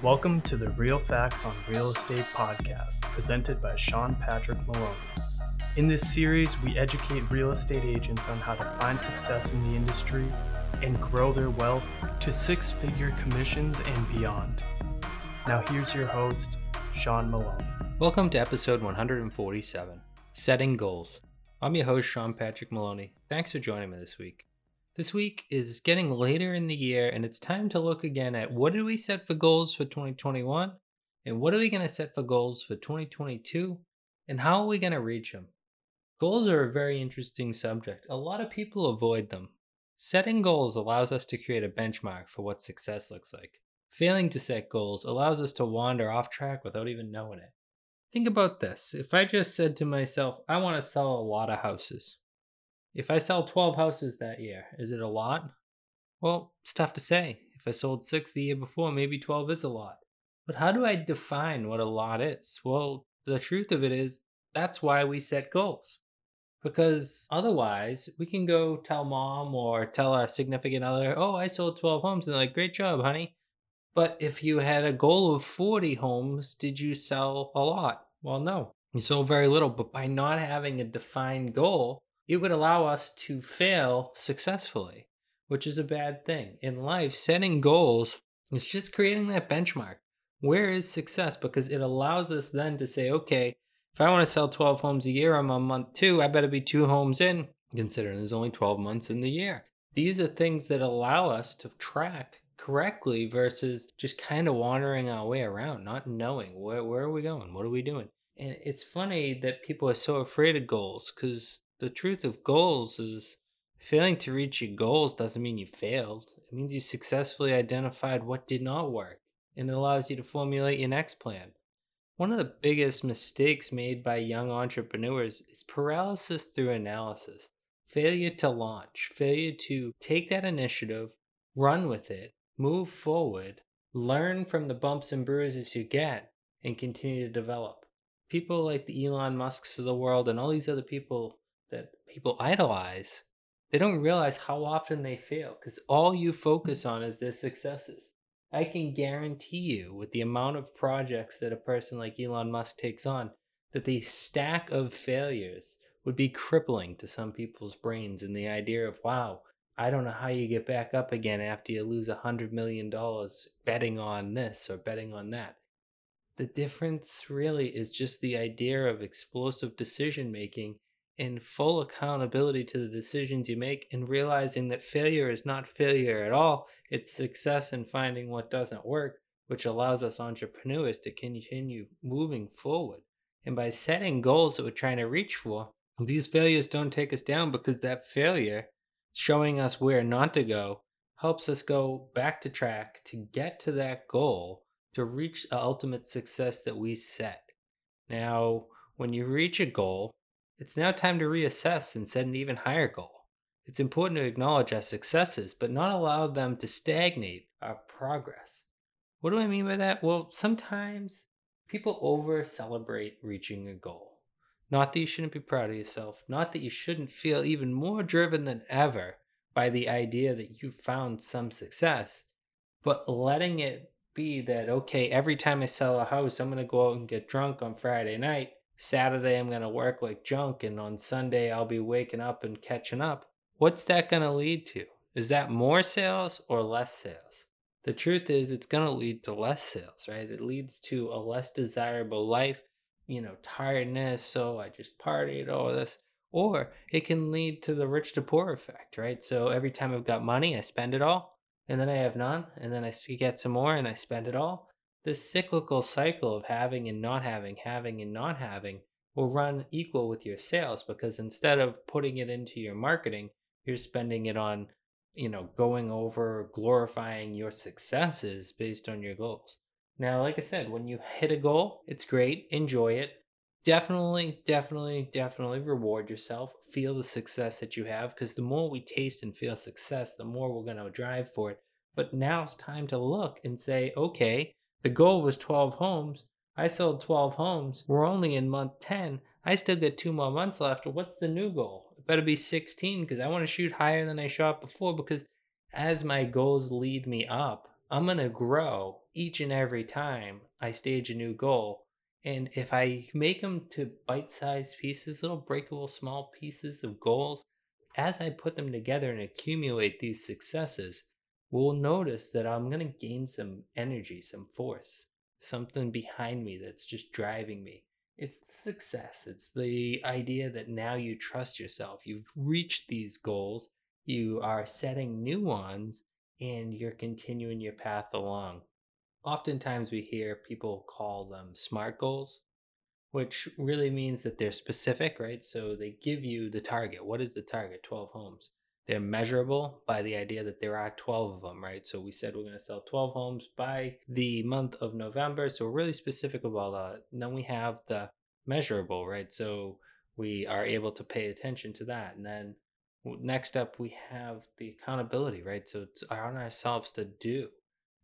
Welcome to the Real Facts on Real Estate podcast, presented by Sean Patrick Maloney. In this series, we educate real estate agents on how to find success in the industry and grow their wealth to six figure commissions and beyond. Now, here's your host, Sean Maloney. Welcome to episode 147 Setting Goals. I'm your host, Sean Patrick Maloney. Thanks for joining me this week. This week is getting later in the year, and it's time to look again at what did we set for goals for 2021, and what are we going to set for goals for 2022, and how are we going to reach them? Goals are a very interesting subject. A lot of people avoid them. Setting goals allows us to create a benchmark for what success looks like. Failing to set goals allows us to wander off track without even knowing it. Think about this. If I just said to myself, I want to sell a lot of houses, if I sell 12 houses that year, is it a lot? Well, it's tough to say. If I sold six the year before, maybe 12 is a lot. But how do I define what a lot is? Well, the truth of it is that's why we set goals. Because otherwise, we can go tell mom or tell our significant other, oh, I sold 12 homes. And they're like, great job, honey. But if you had a goal of 40 homes, did you sell a lot? Well, no. You sold very little. But by not having a defined goal, it would allow us to fail successfully, which is a bad thing. In life, setting goals is just creating that benchmark. Where is success? Because it allows us then to say, okay, if I want to sell 12 homes a year, I'm on month two, I better be two homes in, considering there's only 12 months in the year. These are things that allow us to track correctly versus just kind of wandering our way around, not knowing where, where are we going? What are we doing? And it's funny that people are so afraid of goals because the truth of goals is failing to reach your goals doesn't mean you failed. It means you successfully identified what did not work and it allows you to formulate your next plan. One of the biggest mistakes made by young entrepreneurs is paralysis through analysis. Failure to launch, failure to take that initiative, run with it, move forward, learn from the bumps and bruises you get, and continue to develop. People like the Elon Musks of the world and all these other people that people idolize, they don't realize how often they fail because all you focus mm. on is their successes. I can guarantee you, with the amount of projects that a person like Elon Musk takes on, that the stack of failures would be crippling to some people's brains. And the idea of, wow, I don't know how you get back up again after you lose a $100 million betting on this or betting on that. The difference really is just the idea of explosive decision making and full accountability to the decisions you make and realizing that failure is not failure at all. It's success in finding what doesn't work, which allows us entrepreneurs to continue moving forward. And by setting goals that we're trying to reach for, these failures don't take us down because that failure, showing us where not to go, helps us go back to track to get to that goal to reach the ultimate success that we set. Now, when you reach a goal, it's now time to reassess and set an even higher goal. It's important to acknowledge our successes, but not allow them to stagnate our progress. What do I mean by that? Well, sometimes people over celebrate reaching a goal. Not that you shouldn't be proud of yourself, not that you shouldn't feel even more driven than ever by the idea that you found some success, but letting it be that, okay, every time I sell a house, I'm going to go out and get drunk on Friday night Saturday I'm going to work like junk and on Sunday I'll be waking up and catching up. What's that going to lead to? Is that more sales or less sales? The truth is, it's going to lead to less sales, right? It leads to a less desirable life, you know, tiredness. So I just partied, all this. Or it can lead to the rich to poor effect, right? So every time I've got money, I spend it all, and then I have none, and then I get some more and I spend it all this cyclical cycle of having and not having, having and not having will run equal with your sales because instead of putting it into your marketing, you're spending it on, you know, going over glorifying your successes based on your goals. Now, like I said, when you hit a goal, it's great, enjoy it. Definitely, definitely, definitely reward yourself. Feel the success that you have because the more we taste and feel success, the more we're going to drive for it. But now it's time to look and say, okay, the goal was 12 homes. I sold 12 homes. We're only in month 10. I still get two more months left. What's the new goal? It better be 16 because I want to shoot higher than I shot before because as my goals lead me up, I'm going to grow each and every time I stage a new goal. And if I make them to bite sized pieces, little breakable small pieces of goals, as I put them together and accumulate these successes, we'll notice that I'm going to gain some energy, some force, something behind me that's just driving me. It's success. It's the idea that now you trust yourself. You've reached these goals, you are setting new ones, and you're continuing your path along. Oftentimes, we hear people call them SMART goals, which really means that they're specific, right? So they give you the target. What is the target? 12 homes. They're measurable by the idea that there are 12 of them, right? So we said we're going to sell 12 homes by the month of November. So we're really specific about that. And then we have the measurable, right? So we are able to pay attention to that. And then next up, we have the accountability, right? So it's on ourselves to do.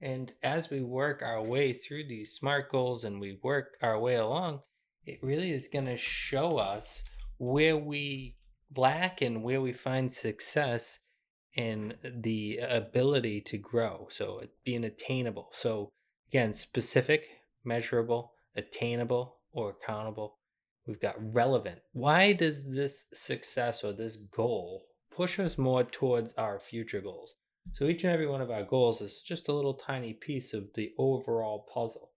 And as we work our way through these SMART goals and we work our way along, it really is going to show us where we lack and where we find success in the ability to grow. So being attainable. So again, specific, measurable, attainable, or accountable. We've got relevant. Why does this success or this goal push us more towards our future goals? So each and every one of our goals is just a little tiny piece of the overall puzzle.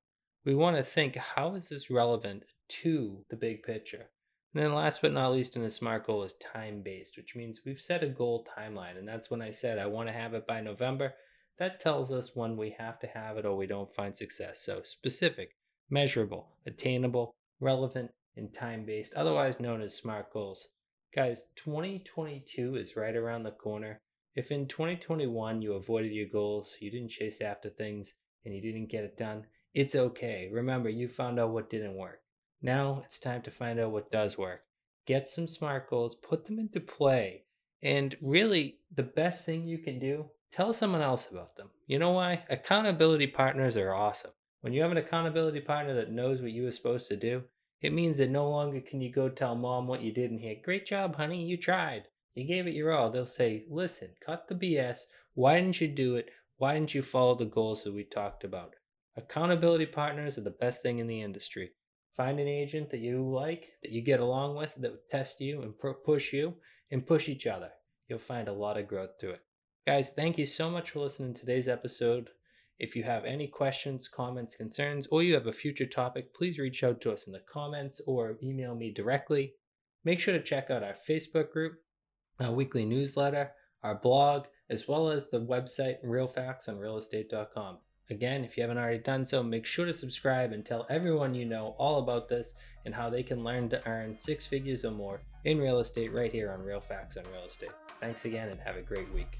We want to think how is this relevant to the big picture? And then last but not least in the SMART goal is time based, which means we've set a goal timeline. And that's when I said I want to have it by November. That tells us when we have to have it or we don't find success. So specific, measurable, attainable, relevant, and time based, otherwise known as SMART goals. Guys, 2022 is right around the corner. If in 2021 you avoided your goals, you didn't chase after things, and you didn't get it done, it's okay. Remember, you found out what didn't work. Now it's time to find out what does work. Get some SMART goals, put them into play, and really the best thing you can do, tell someone else about them. You know why? Accountability partners are awesome. When you have an accountability partner that knows what you were supposed to do, it means that no longer can you go tell mom what you did and hear, Great job, honey, you tried. You gave it your all. They'll say, Listen, cut the BS. Why didn't you do it? Why didn't you follow the goals that we talked about? Accountability partners are the best thing in the industry. Find an agent that you like, that you get along with, that will test you and push you, and push each other. You'll find a lot of growth through it. Guys, thank you so much for listening to today's episode. If you have any questions, comments, concerns, or you have a future topic, please reach out to us in the comments or email me directly. Make sure to check out our Facebook group, our weekly newsletter, our blog, as well as the website realfactsonrealestate.com. Again, if you haven't already done so, make sure to subscribe and tell everyone you know all about this and how they can learn to earn six figures or more in real estate right here on Real Facts on Real Estate. Thanks again and have a great week.